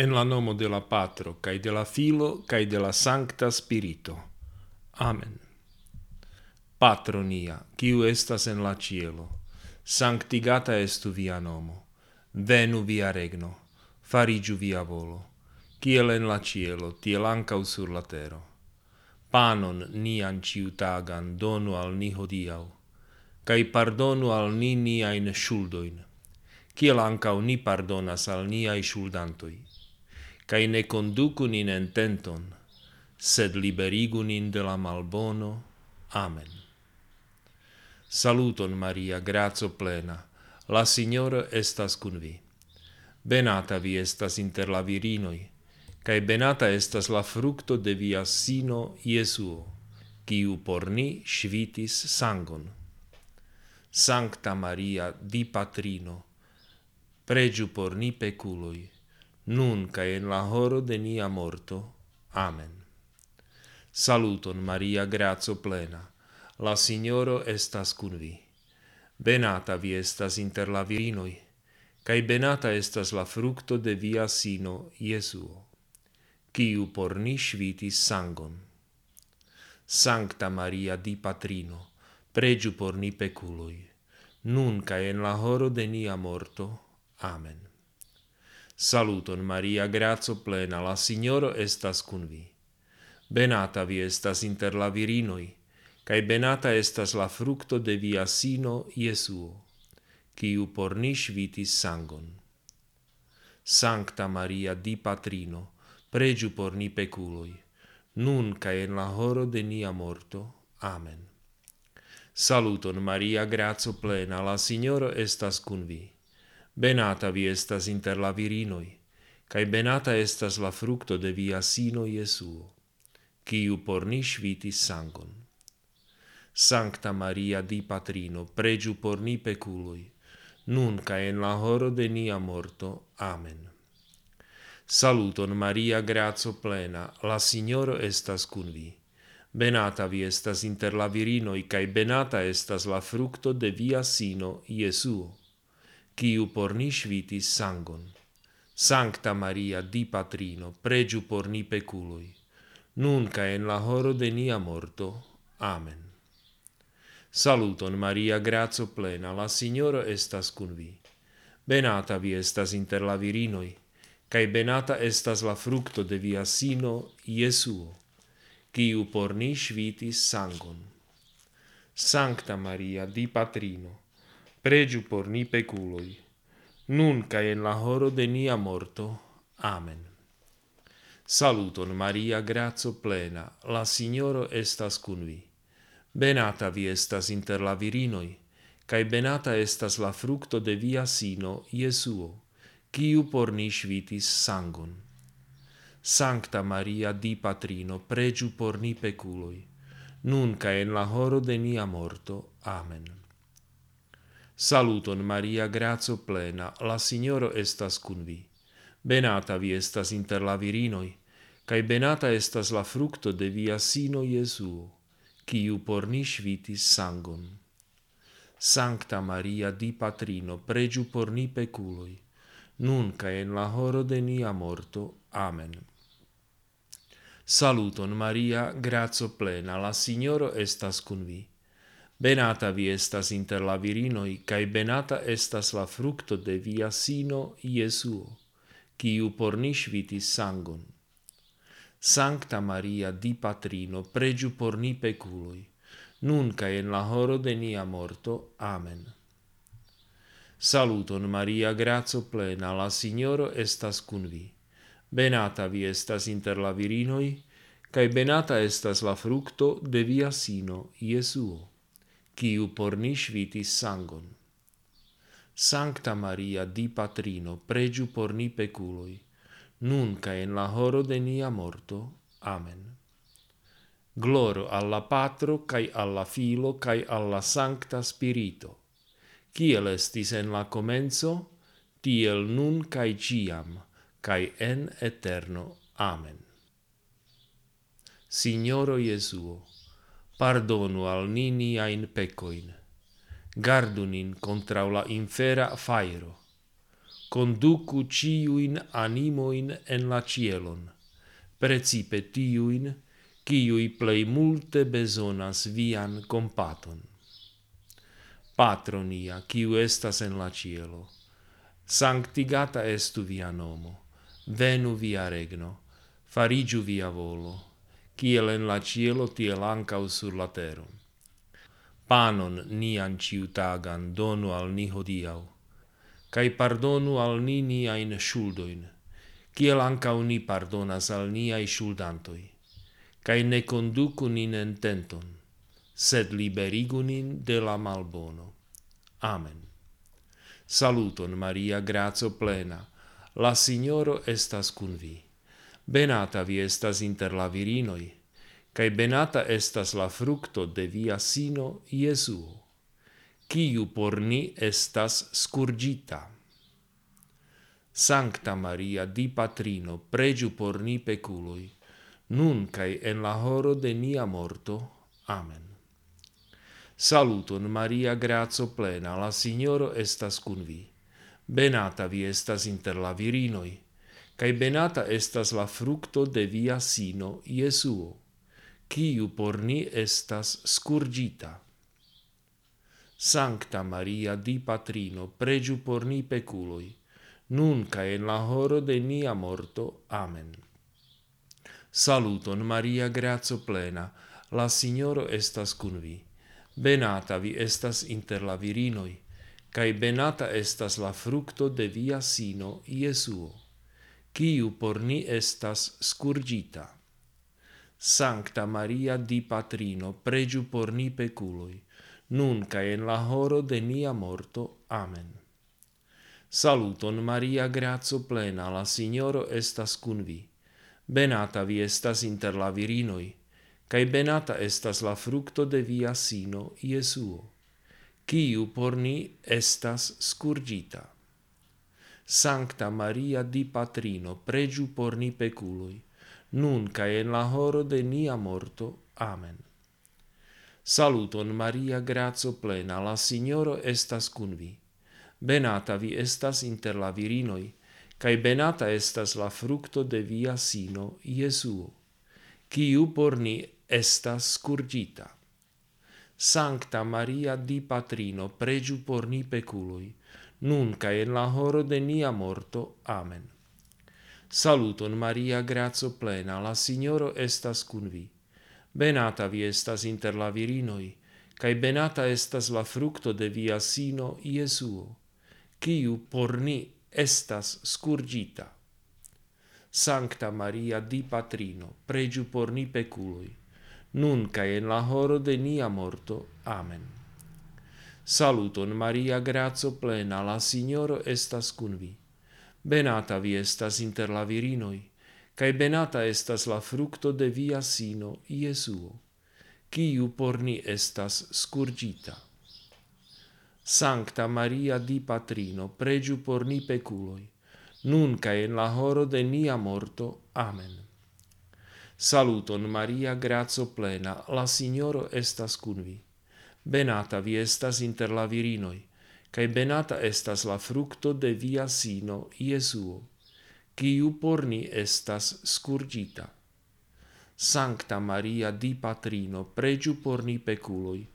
En la nomo de la Patro, cae de la Filo, cae de la Sancta Spirito. Amen. Patro nia, quiu estas en la cielo, sanctigata estu via nomo. Venu via regno, farigiu via volo, ciel en la cielo, tiel ancau sur la tero. Panon nian ciutagan donu al ni hodiau, cae pardonu al ni niain shuldoin, ciel ancau ni pardonas al niai shuldantoi cae ne conducu nin ententon, sed liberigu nin de la malbono. Amen. Saluton Maria, grazo plena, la Signora estas cun vi. Benata vi estas inter la virinoi, cae benata estas la fructo de via sino Jesuo, quiu por ni svitis sangon. Sancta Maria, di Patrino, pregiu por ni peculoi, nun cae in la horo de nia morto. Amen. Saluton Maria, grazio plena, la Signoro estas cun vi. Benata vi estas inter la virinoi, cae benata estas la fructo de via sino, Iesuo, quiu por ni svitis sangon. Sancta Maria di Patrino, pregiu por ni peculoi, nun cae in la horo de nia morto. Amen. Saluton Maria, grazo plena, la Signoro estas cun vi. Benata vi estas inter la virinoi, cae benata estas la fructo de via sino Iesuo, quiu por nis vitis sangon. Sancta Maria, di Patrino, pregiu por ni peculoi, nun cae in la horo de nia morto. Amen. Saluton Maria, grazo plena, la Signoro estas cun vi Benata vi estas inter la virinoi, cae benata estas la fructo de via sino Iesuo, quiu por ni svitis sangon. Sancta Maria di Patrino, pregiu por ni peculoi, nun ca en la horo de nia morto. Amen. Saluton Maria, grazo plena, la Signoro estas cun vi. Benata vi estas inter la virinoi, cae benata estas la fructo de via sino, Iesuo quiu por ni svitis sangon. Sancta Maria, di Patrino, pregiu por ni peculoi, nunca en la horo de nia morto. Amen. Saluton Maria, grazo plena, la Signoro estas cun vi. Benata vi estas inter la virinoi, cae benata estas la fructo de via sino, Iesuo, quiu por ni svitis sangon. Sancta Maria, di Patrino, pregiu por ni peculoi, nun cae en la horo de nia morto. Amen. Saluton Maria, grazo plena, la Signoro estas cun vi. Benata vi estas inter la virinoi, cae benata estas la fructo de via sino, Jesuo, quiu por ni svitis sangon. Sancta Maria, di Patrino, pregiu por ni peculoi, nun cae en la horo de nia morto. Amen. Saluton Maria, grazo plena, la Signoro estas cun vi. Benata vi estas inter la virinoi, cae benata estas la fructo de via sino Jesuo, quiu por ni svitis sangon. Sancta Maria, di Patrino, pregiu por ni peculoi, nun cae en la horo de nia morto. Amen. Saluton Maria, grazo plena, la Signoro estas cun vi. Benata vi estas inter la virinoi, cae benata estas la fructo de via sino Iesuo, quiu por ni vitis sangon. Sancta Maria, di Patrino, pregiu por ni peculoi, nun cae en la horo de nia morto. Amen. Saluton Maria, grazio plena, la Signoro estas cun vi. Benata vi estas inter la virinoi, cae benata estas la fructo de via sino Iesuo quiu por ni svitis sangon. Sancta Maria, di Patrino, pregiu por ni peculoi, nun in la horo de nia morto. Amen. Gloro alla Patro, cae alla Filo, cae alla Sancta Spirito, Ciel estis en la comenzo, tiel nun cae ciam, cae en eterno. Amen. Signoro Jesuo, pardonu al nini in pecoin, gardu nin contra la infera fairo, conducu ciuin animoin en la cielon, precipe tiuin, ciui plei multe besonas vian compaton. Patronia, ciu estas en la cielo, sanctigata estu via nomo, venu via regno, farigiu via volo, kiel en la cielo tiel ancau sur la tero. Panon nian ciutagan donu al ni hodiau, cae pardonu al ni niain shuldoin, kiel ancau ni pardonas al niai shuldantoi, cae ne conducu nin en tenton, sed liberigu nin de la malbono. Amen. Saluton Maria, grazo plena, la Signoro estas cun vi. Benata vi estas inter la virinoi, cae benata estas la fructo de via sino Jesuo, quiu por ni estas scurgita. Sancta Maria, di Patrino, pregiu por ni peculoi, nun cae en la horo de nia morto. Amen. Saluton Maria, grazo plena, la Signoro estas cun vi. Benata vi estas inter la virinoi, cae benata estas la fructo de via sino, Iesuo, quiu por ni estas scurgita. Sancta Maria, di Patrino, pregiu por ni peculoi, nun cae in la horo de nia morto. Amen. Saluton, Maria, grazo plena, la Signoro estas cun vi. Benata vi estas inter la virinoi, cae benata estas la fructo de via sino, Iesuo quiu por ni estas scurgita. Sancta Maria di Patrino, pregiu por ni peculoi, nun en la horo de nia morto. Amen. Saluton Maria, grazo plena, la Signoro estas cun vi. Benata vi estas inter la virinoi, cae benata estas la fructo de via sino, Iesuo, quiu por ni estas scurgita. Sancta Maria di Patrino, pregiu por ni peculoi, nun cae en la horo de nia morto. Amen. Saluton Maria, grazo plena, la Signoro estas cun vi. Benata vi estas inter la virinoi, cae benata estas la fructo de via sino, Iesuo, quiu por ni estas scurgita. Sancta Maria di Patrino, pregiu por ni peculoi, nun cae in la horo de nia morto. Amen. Saluton Maria, grazo plena, la Signoro estas cun vi. Benata vi estas inter la virinoi, cae benata estas la fructo de via sino, Iesuo, quiu por ni estas scurgita. Sancta Maria di Patrino, pregiu por ni peculoi, nun cae in la horo de nia morto. Amen. Saluton Maria, grazo plena, la Signoro estas cun vi. Benata vi estas inter la virinoi, cae benata estas la fructo de via sino, Iesuo, quiu por ni estas scurgita. Sancta Maria di Patrino, pregiu por ni peculoi, nun cae in la horo de nia morto. Amen. Saluton Maria, grazo plena, la Signoro estas cun vi Benata vi estas inter la virinoi, cae benata estas la fructo de via sino, Iesuo, quiu por ni estas scurgita. Sancta Maria di Patrino, pregiu por ni peculoi,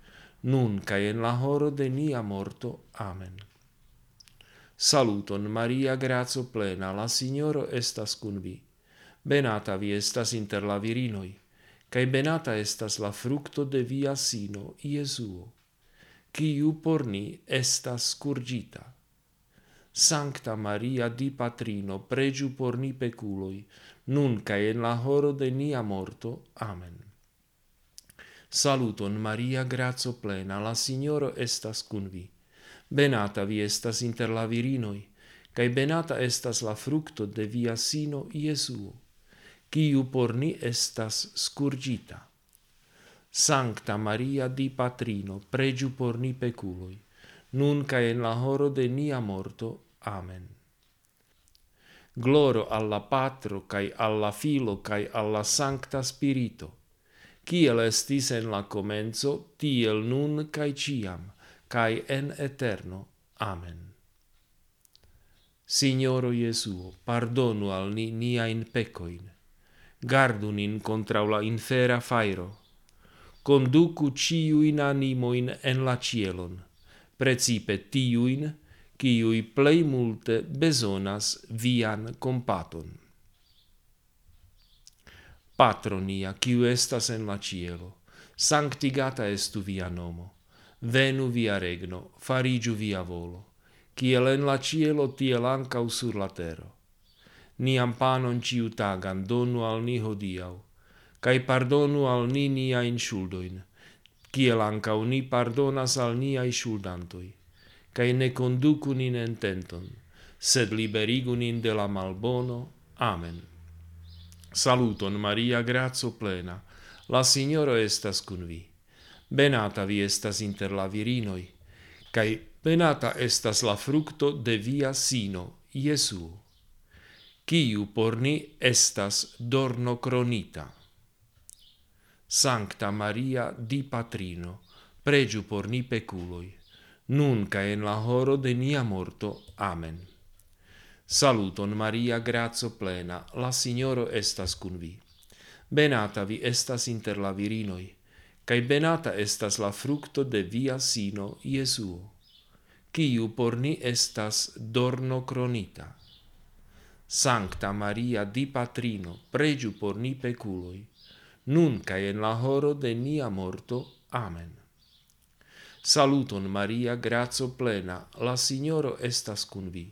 nun cae en la horo de nia morto. Amen. Saluton, Maria, grazo plena, la Signoro estas cun vi. Benata vi estas inter la virinoi, cae benata estas la fructo de via sino, Iesuo, quiu por ni estas scurgita. Sancta Maria di Patrino, pregiu por ni peculoi, nun cae in la horo de nia morto. Amen. Saluton Maria, grazo plena, la Signoro estas cun vi. Benata vi estas inter la virinoi, cae benata estas la fructo de via sino, Iesuo quiu por ni estas scurgita. Sancta Maria di Patrino, pregiu por ni peculoi, nun ca in la horo de nia morto. Amen. Gloro alla Patro, cae alla Filo, cae alla Sancta Spirito, ciel estis en la comenzo, tiel nun cae ciam, cae en eterno. Amen. Signoro Jesuo, pardonu al ni niain pecoin, gardu nin contra la infera fairo. Conducu ciuin animoin en la cielon, precipe tiuin, ciui plei multe besonas vian compaton. Patronia, ciu estas en la cielo, sanctigata estu via nomo, venu via regno, farigiu via volo, ciel en la cielo, tiel ancau sur la terra niam panon ciutagan donu al ni hodiau, cae pardonu al ni niain shuldoin, kiel ancau ni pardonas al niai shuldantoi, cae ne conducu nin ententon, sed liberigu nin de la malbono. Amen. Saluton Maria, grazo plena, la Signoro estas cun vi. Benata vi estas inter la virinoi, cae benata estas la fructo de via sino, Iesu kiu por ni estas dorno cronita. Sancta Maria di Patrino, pregiu por ni peculoi, nun ca en la horo de nia morto. Amen. Saluton Maria, grazo plena, la Signoro estas cun vi. Benata vi estas inter la virinoi, cae benata estas la fructo de via sino, Iesuo, quiu por ni estas dorno cronita. Sancta Maria di Patrino, pregiu por ni peculoi, nun cae in la horo de nia morto. Amen. Saluton Maria, grazo plena, la Signoro estas cun vi.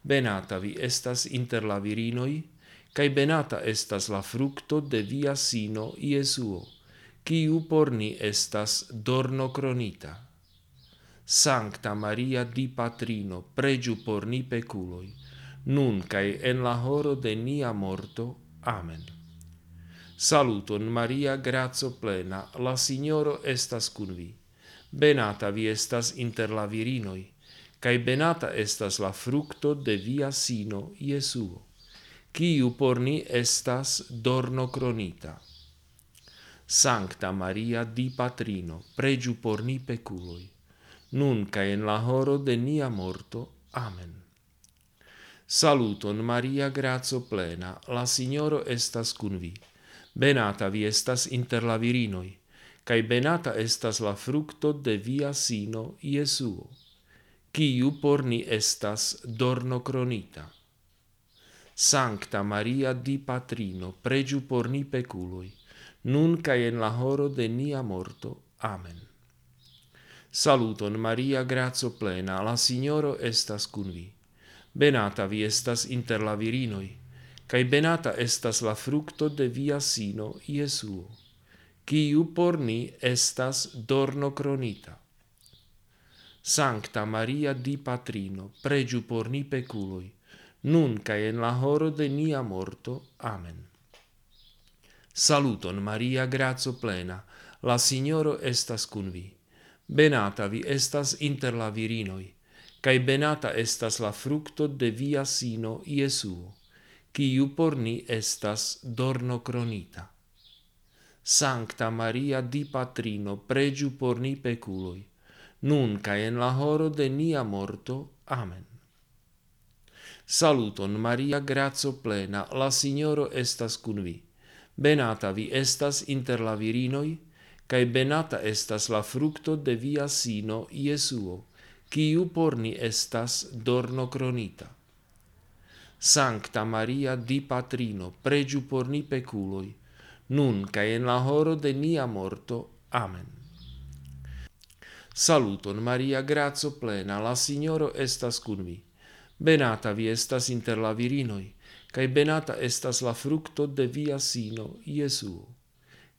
Benata vi estas inter la virinoi, cae benata estas la fructo de via sino Iesuo, quiu por ni estas dorno cronita. Sancta Maria di Patrino, pregiu por ni peculoi, nun cae en la horo de nia morto. Amen. Saluton Maria, grazo plena, la Signoro estas cun vi. Benata vi estas inter la virinoi, cae benata estas la fructo de via sino, Iesuo, quiu por ni estas dorno cronita. Sancta Maria di Patrino, pregiu por ni peculoi, nun cae en la horo de nia morto. Amen. Saluton Maria grazo plena, la Signoro estas cun vi. Benata vi estas inter la virinoi, cae benata estas la fructo de via sino Iesuo, quiu por ni estas dorno cronita. Sancta Maria di Patrino, pregiu por ni peculoi, nun cae en la horo de nia morto. Amen. Saluton Maria grazo plena, la Signoro estas cun vi benata vi estas inter la virinoi, cae benata estas la fructo de via sino Iesuo, quiu por ni estas dorno cronita. Sancta Maria di Patrino, pregiu por ni peculoi, nun cae en la horo de nia morto. Amen. Saluton Maria, grazo plena, la Signoro estas cun vi. Benata vi estas inter la virinoi, cae benata estas la fructo de via sino Iesuo, quiu por ni estas dorno cronita. Sancta Maria di Patrino, pregiu por ni peculoi, nun cae en la horo de nia morto. Amen. Saluton Maria, grazio plena, la Signoro estas cun vi. Benata vi estas inter la virinoi, cae benata estas la fructo de via sino, Iesuo quiu por ni estas dorno cronita. Sancta Maria di Patrino, pregiu por ni peculoi, nun cae in la horo de nia morto. Amen. Saluton Maria, grazio plena, la Signoro estas cun vi. Benata vi estas inter la virinoi, cae benata estas la fructo de via sino, Iesu,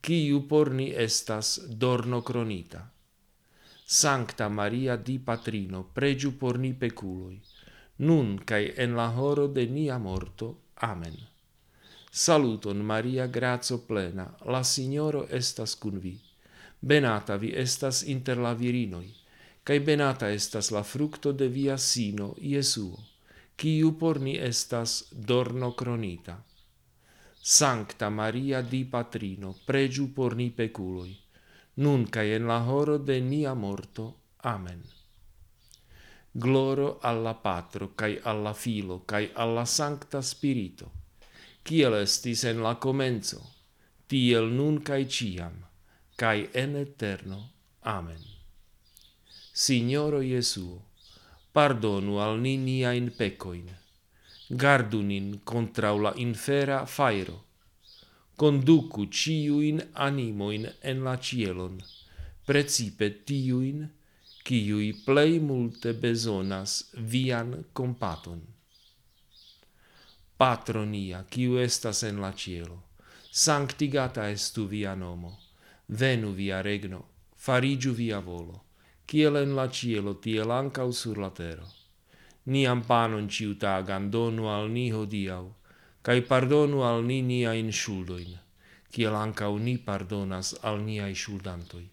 quiu por ni estas dorno cronita. Sancta Maria di Patrino, pregiu por ni peculoi, nun cae en la horo de nia morto. Amen. Saluton Maria, grazo plena, la Signoro estas cun vi. Benata vi estas inter la virinoi, cae benata estas la fructo de via sino, Iesuo, quiu por ni estas dorno cronita. Sancta Maria di Patrino, pregiu por ni peculoi, nun cae en la horo de nia morto. Amen. Gloro alla Patro, cae alla Filo, cae alla Sancta Spirito, kiel estis en la comenzo, tiel nun cae ciam, cae en eterno. Amen. Signoro Jesuo, pardonu al ni niain pecoin, gardu nin contra la infera fairo, conducu ciuin animoin en la cielon, precipe tiuin, ciui plei multe besonas vian compaton. Patronia, ciu estas en la cielo, sanctigata estu via nomo, venu via regno, farigiu via volo, ciel en la cielo, tiel ancau sur la tero. Niam panon ciutagan donu al ni hodiau, cae pardonu al ni niain shuldoin, kiel ancau ni pardonas al niai shuldantoi,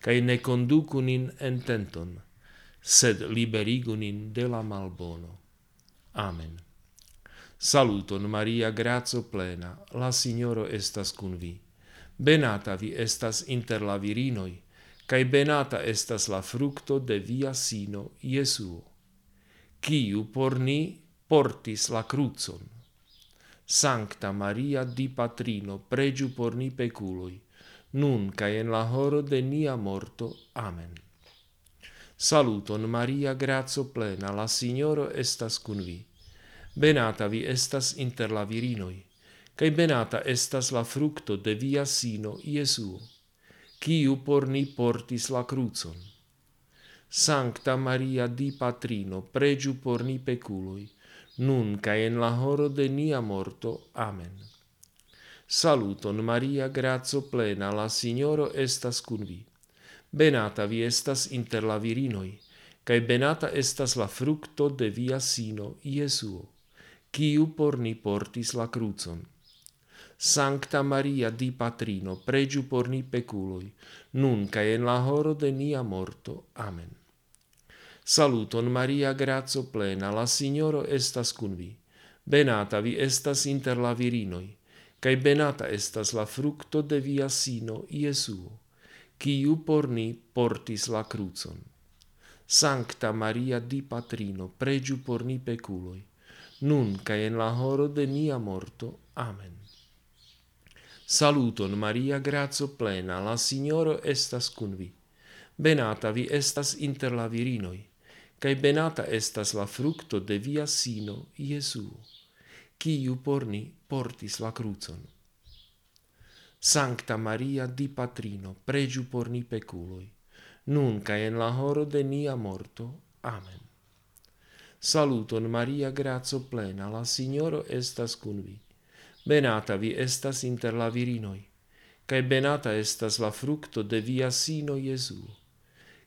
cae ne conducu nin en tenton, sed liberigu nin de la malbono. Amen. Saluton Maria, grazo plena, la Signoro estas cun vi. Benata vi estas inter la virinoi, cae benata estas la fructo de via sino, Jesuo, kiu por ni portis la crucon, Sancta Maria di Patrino, pregiu por ni peculoi, nun cae en la horo de nia morto. Amen. Saluton Maria, grazo plena, la Signoro estas cun vi. Benata vi estas inter la virinoi, cae benata estas la fructo de via sino Iesuo, quiu por ni portis la crucon. Sancta Maria di Patrino, pregiu por ni peculoi, nun cae en la horo de nia morto. Amen. Saluton Maria, grazo plena, la Signoro estas cun vi. Benata vi estas inter la virinoi, cae benata estas la fructo de via sino, Iesuo, quiu por ni portis la crucon. Sancta Maria di Patrino, pregiu por ni peculoi, nun cae en la horo de nia morto. Amen. Saluton Maria, grazo plena, la Signoro estas cun vi. Benata vi estas inter la virinoi, cae benata estas la fructo de via sino, Iesuo, quiu por ni portis la crucon. Sancta Maria di Patrino, pregiu por ni peculoi, nun cae en la horo de nia morto. Amen. Saluton Maria, grazo plena, la Signoro estas cun vi. Benata vi estas inter la virinoi, cae benata estas la fructo de via sino, Iesuo, quiu por ni portis la crucon. Sancta Maria di Patrino, pregiu por ni peculoi, nun cae en la horo de nia morto. Amen. Saluton Maria, grazo plena, la Signoro estas cun vi. Benata vi estas inter la virinoi, cae benata estas la fructo de via sino Iesuo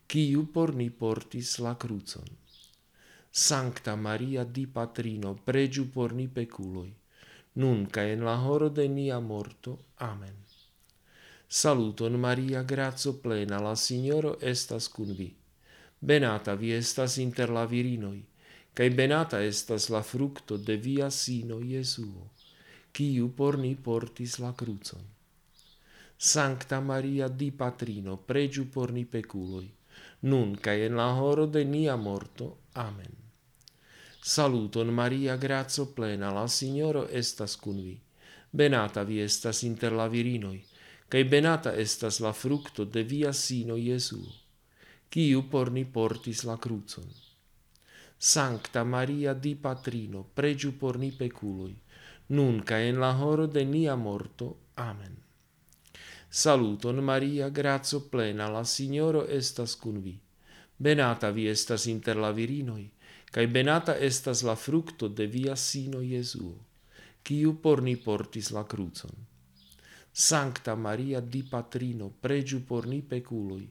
quiu por ni portis la crucon. Sancta Maria di Patrino, pregiu por ni peculoi, nun ca en la horo de nia morto. Amen. Saluton Maria, grazo plena, la Signoro estas cun vi. Benata vi estas inter la virinoi, cae benata estas la fructo de via sino Jesuo, quiu por ni portis la crucon. Sancta Maria di Patrino, pregiu por ni peculoi, nun cae in la horo de nia morto. Amen. Saluton Maria, grazo plena, la Signoro estas cun vi. Benata vi estas inter la virinoi, cae benata estas la fructo de via sino Jesuo, quiu por ni portis la crucon. Sancta Maria di Patrino, pregiu por ni peculoi, nun cae in la horo de nia morto. Amen. Saluton Maria, grazo plena, la Signoro estas cun vi. Benata vi estas inter la virinoi, cae benata estas la fructo de via sino Jesuo, quiu por ni portis la crucon. Sancta Maria di Patrino, pregiu por ni peculoi,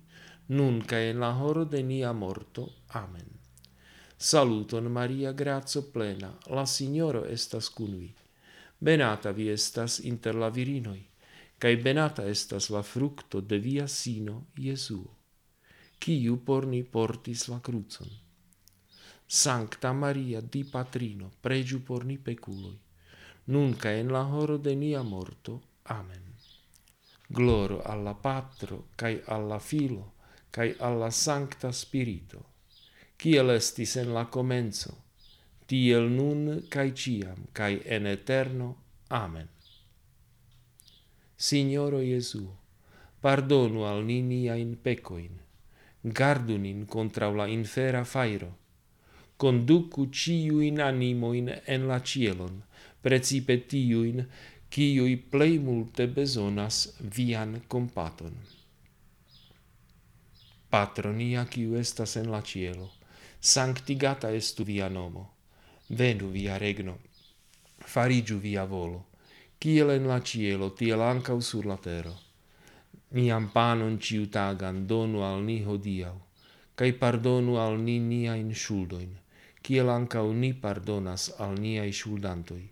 nun cae in la horo de nia morto. Amen. Saluton Maria, grazo plena, la Signoro estas cun vi. Benata vi estas inter la virinoi, cae benata estas la fructo de via sino, Iesu, quiu por ni portis la crucon. Sancta Maria, di Patrino, pregiu por ni peculoi, nunca en la horo de nia morto. Amen. Gloro alla Patro, cae alla Filo, cae alla Sancta Spirito, kiel estis en la comenzo, tiel nun cae ciam, cae en eterno. Amen. Signoro Iesu, pardonu al ni niain pecoin, gardu nin contra la infera fairo, conducu ciuin animoin en la cielon, precipe tiuin, ciui plei multe besonas vian compaton. Patronia quiu estas en la cielo, sanctigata estu via nomo, venu via regno, farigiu via volo, kiel en la cielo, tiel ancau sur la tero. Niam panon ciutagan donu al ni hodiau, cae pardonu al ni niain shuldoin, kiel ancau ni pardonas al niai shuldantoi,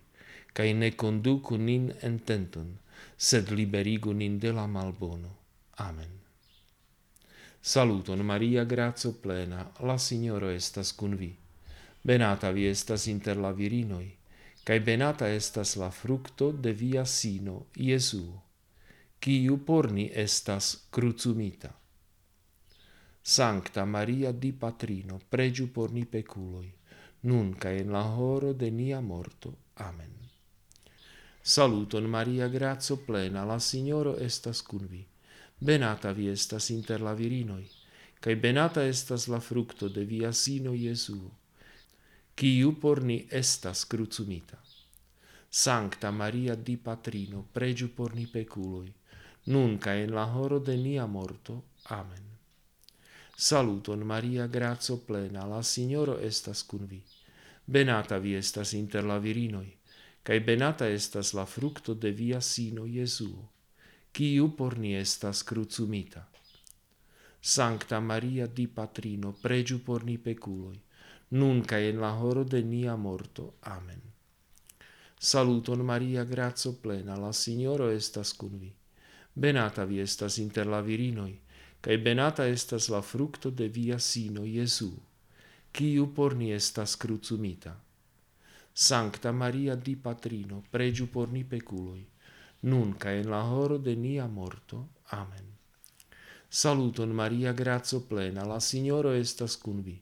cae ne conducu nin en tenton, sed liberigu nin de la malbono. Amen. Saluton Maria, grazo plena, la Signoro estas cun vi. Benata vi estas inter la virinoi, cae benata estas la fructo de via sino, Iesuo, quiu por ni estas crucumita. Sancta Maria di Patrino, pregiu por ni peculoi, nun cae in la horo de nia morto. Amen. Saluton Maria, grazio plena, la Signoro estas cun vi. Benata vi estas inter la virinoi, cae benata estas la fructo de via sino Iesuo quiu por ni estas crucumita. Sancta Maria di Patrino, pregiu por ni peculoi, nunca en la horo de nia morto. Amen. Saluton Maria, grazo plena, la Signoro estas cun vi. Benata vi estas inter la virinoi, cae benata estas la fructo de via sino Jesuo, quiu por ni estas crucumita. Sancta Maria di Patrino, pregiu por ni peculoi, nun cae in la horo de nia morto. Amen. Saluton Maria, grazo plena, la Signoro estas cun vi. Benata vi estas inter la virinoi, cae benata estas la fructo de via sino, Jesu, quiu por ni estas crucumita. Sancta Maria di Patrino, pregiu por ni peculoi, nunca in la horo de nia morto. Amen. Saluton Maria, grazo plena, la Signoro estas cun vi.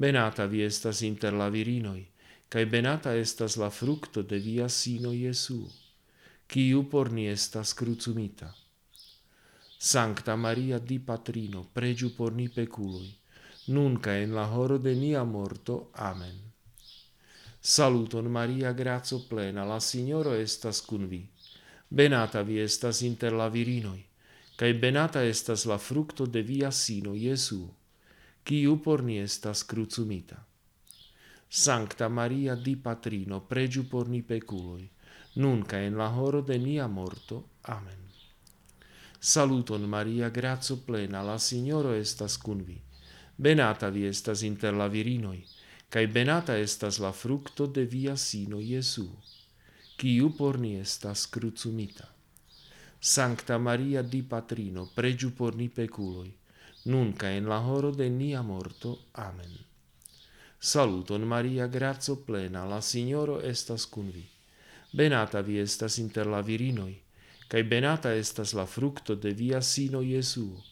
Benata vi estas inter la virinoi, cae benata estas la fructo de via sino Jesu, quiu por ni estas crucumita. Sancta Maria di Patrino, pregiu por ni peculoi, nunca en la horo de nia morto. Amen. Saluton Maria, grazo plena, la Signoro estas cun vi. Benata vi estas inter la virinoi, cae benata estas la fructo de via sino Jesuo quiu por ni estas crucumita. Sancta Maria di Patrino, pregiu por ni peculoi, nunca en la horo de nia morto. Amen. Saluton Maria, grazo plena, la Signoro estas cun vi. Benata vi estas inter la virinoi, cae benata estas la fructo de via sino Iesu, quiu por ni estas crucumita. Sancta Maria di Patrino, pregiu por ni peculoi, nunca in la horo de nia morto. Amen. Saluton Maria, grazo plena, la Signoro estas cun vi. Benata vi estas inter la virinoi, cae benata estas la fructo de via sino Jesuo,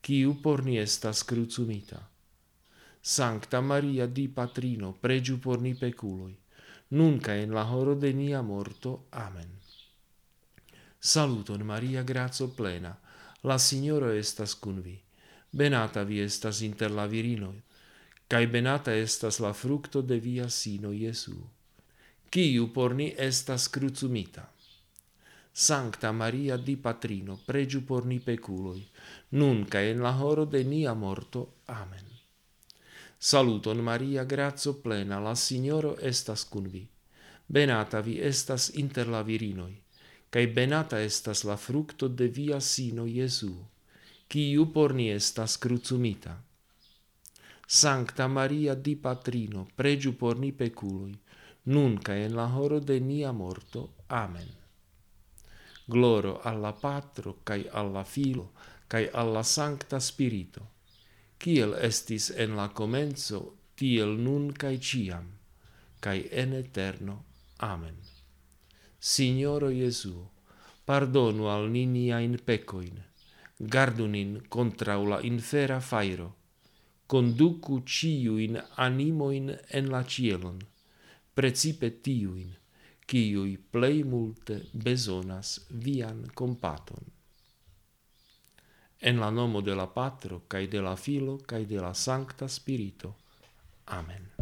quiu por ni estas crucumita. Sancta Maria di Patrino, pregiu por ni peculoi, nunca in la horo de nia morto. Amen. Saluton Maria, grazo plena, la Signoro estas cun vi benata vi estas inter la virinoi, cae benata estas la fructo de via sino Iesu, quiu por ni estas crucumita. Sancta Maria di Patrino, pregiu por ni peculoi, nunca en in la horo de nia morto. Amen. Saluton Maria, grazio plena, la Signoro estas cun vi. Benata vi estas inter la virinoi, cae benata estas la fructo de via sino Jesuo quiu por ni estas crucumita. Sancta Maria di Patrino, pregiu por ni peculoi, nunca en la horo de nia morto. Amen. Gloro alla Patro, cae alla Filo, cae alla Sancta Spirito, kiel estis en la comenzo, tiel nun cae ciam, cae en eterno. Amen. Signoro Jesuo, pardonu al ninia in pecoin, gardu nin contra la infera fairo, conducu ciuin animoin en la cielon, precipe tiuin, ciui plei multe besonas vian compaton. En la nomo de la Patro, cae de la Filo, cae de la Sancta Spirito. Amen.